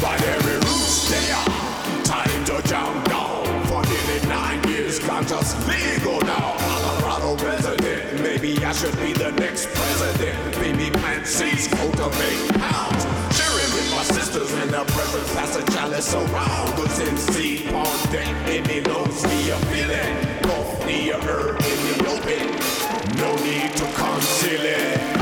Binary roots, they are time to jump down. For nearly nine years, conscious legal now. Colorado resident, maybe I should be the next president. Beamy plant seeds, cultivate pounds. Sharing with my sisters in the presence, that's a chalice around. Goods in seed on deck, it belongs me a feeling. Both the herb in the open, no need to conceal it.